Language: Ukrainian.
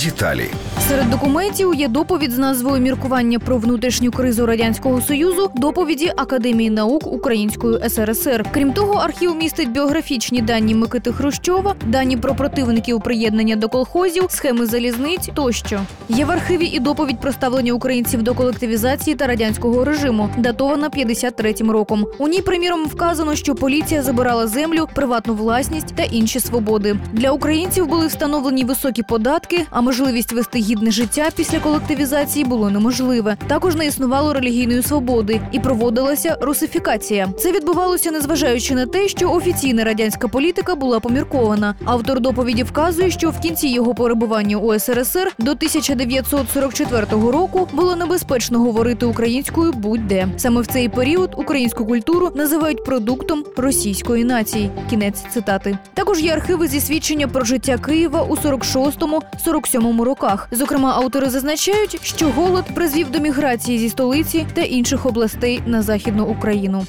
Деталі. Серед документів є доповідь з назвою Міркування про внутрішню кризу радянського союзу, доповіді Академії наук Української СРСР. Крім того, архів містить біографічні дані Микити Хрущова, дані про противників приєднання до колхозів, схеми залізниць тощо. Є в архіві і доповідь про ставлення українців до колективізації та радянського режиму, датована 53-м роком. У ній, приміром, вказано, що поліція забирала землю, приватну власність та інші свободи. Для українців були встановлені високі податки, а можливість вести гідне життя після колективізації було неможливе. Також не існувало релігійної свободи і проводилася русифікація. Це відбувалося незважаючи на те, що офіційна радянська політика була поміркована. Автор доповіді вказує, що в кінці його перебування у СРСР до 1944 року було небезпечно говорити українською будь-де. Саме в цей період українську культуру називають продуктом російської нації. Кінець цитати. Також є архіви зі свідчення про життя Києва у 46-47 роках. Зокрема, автори зазначають, що голод призвів до міграції зі столиці та інших областей на західну Україну.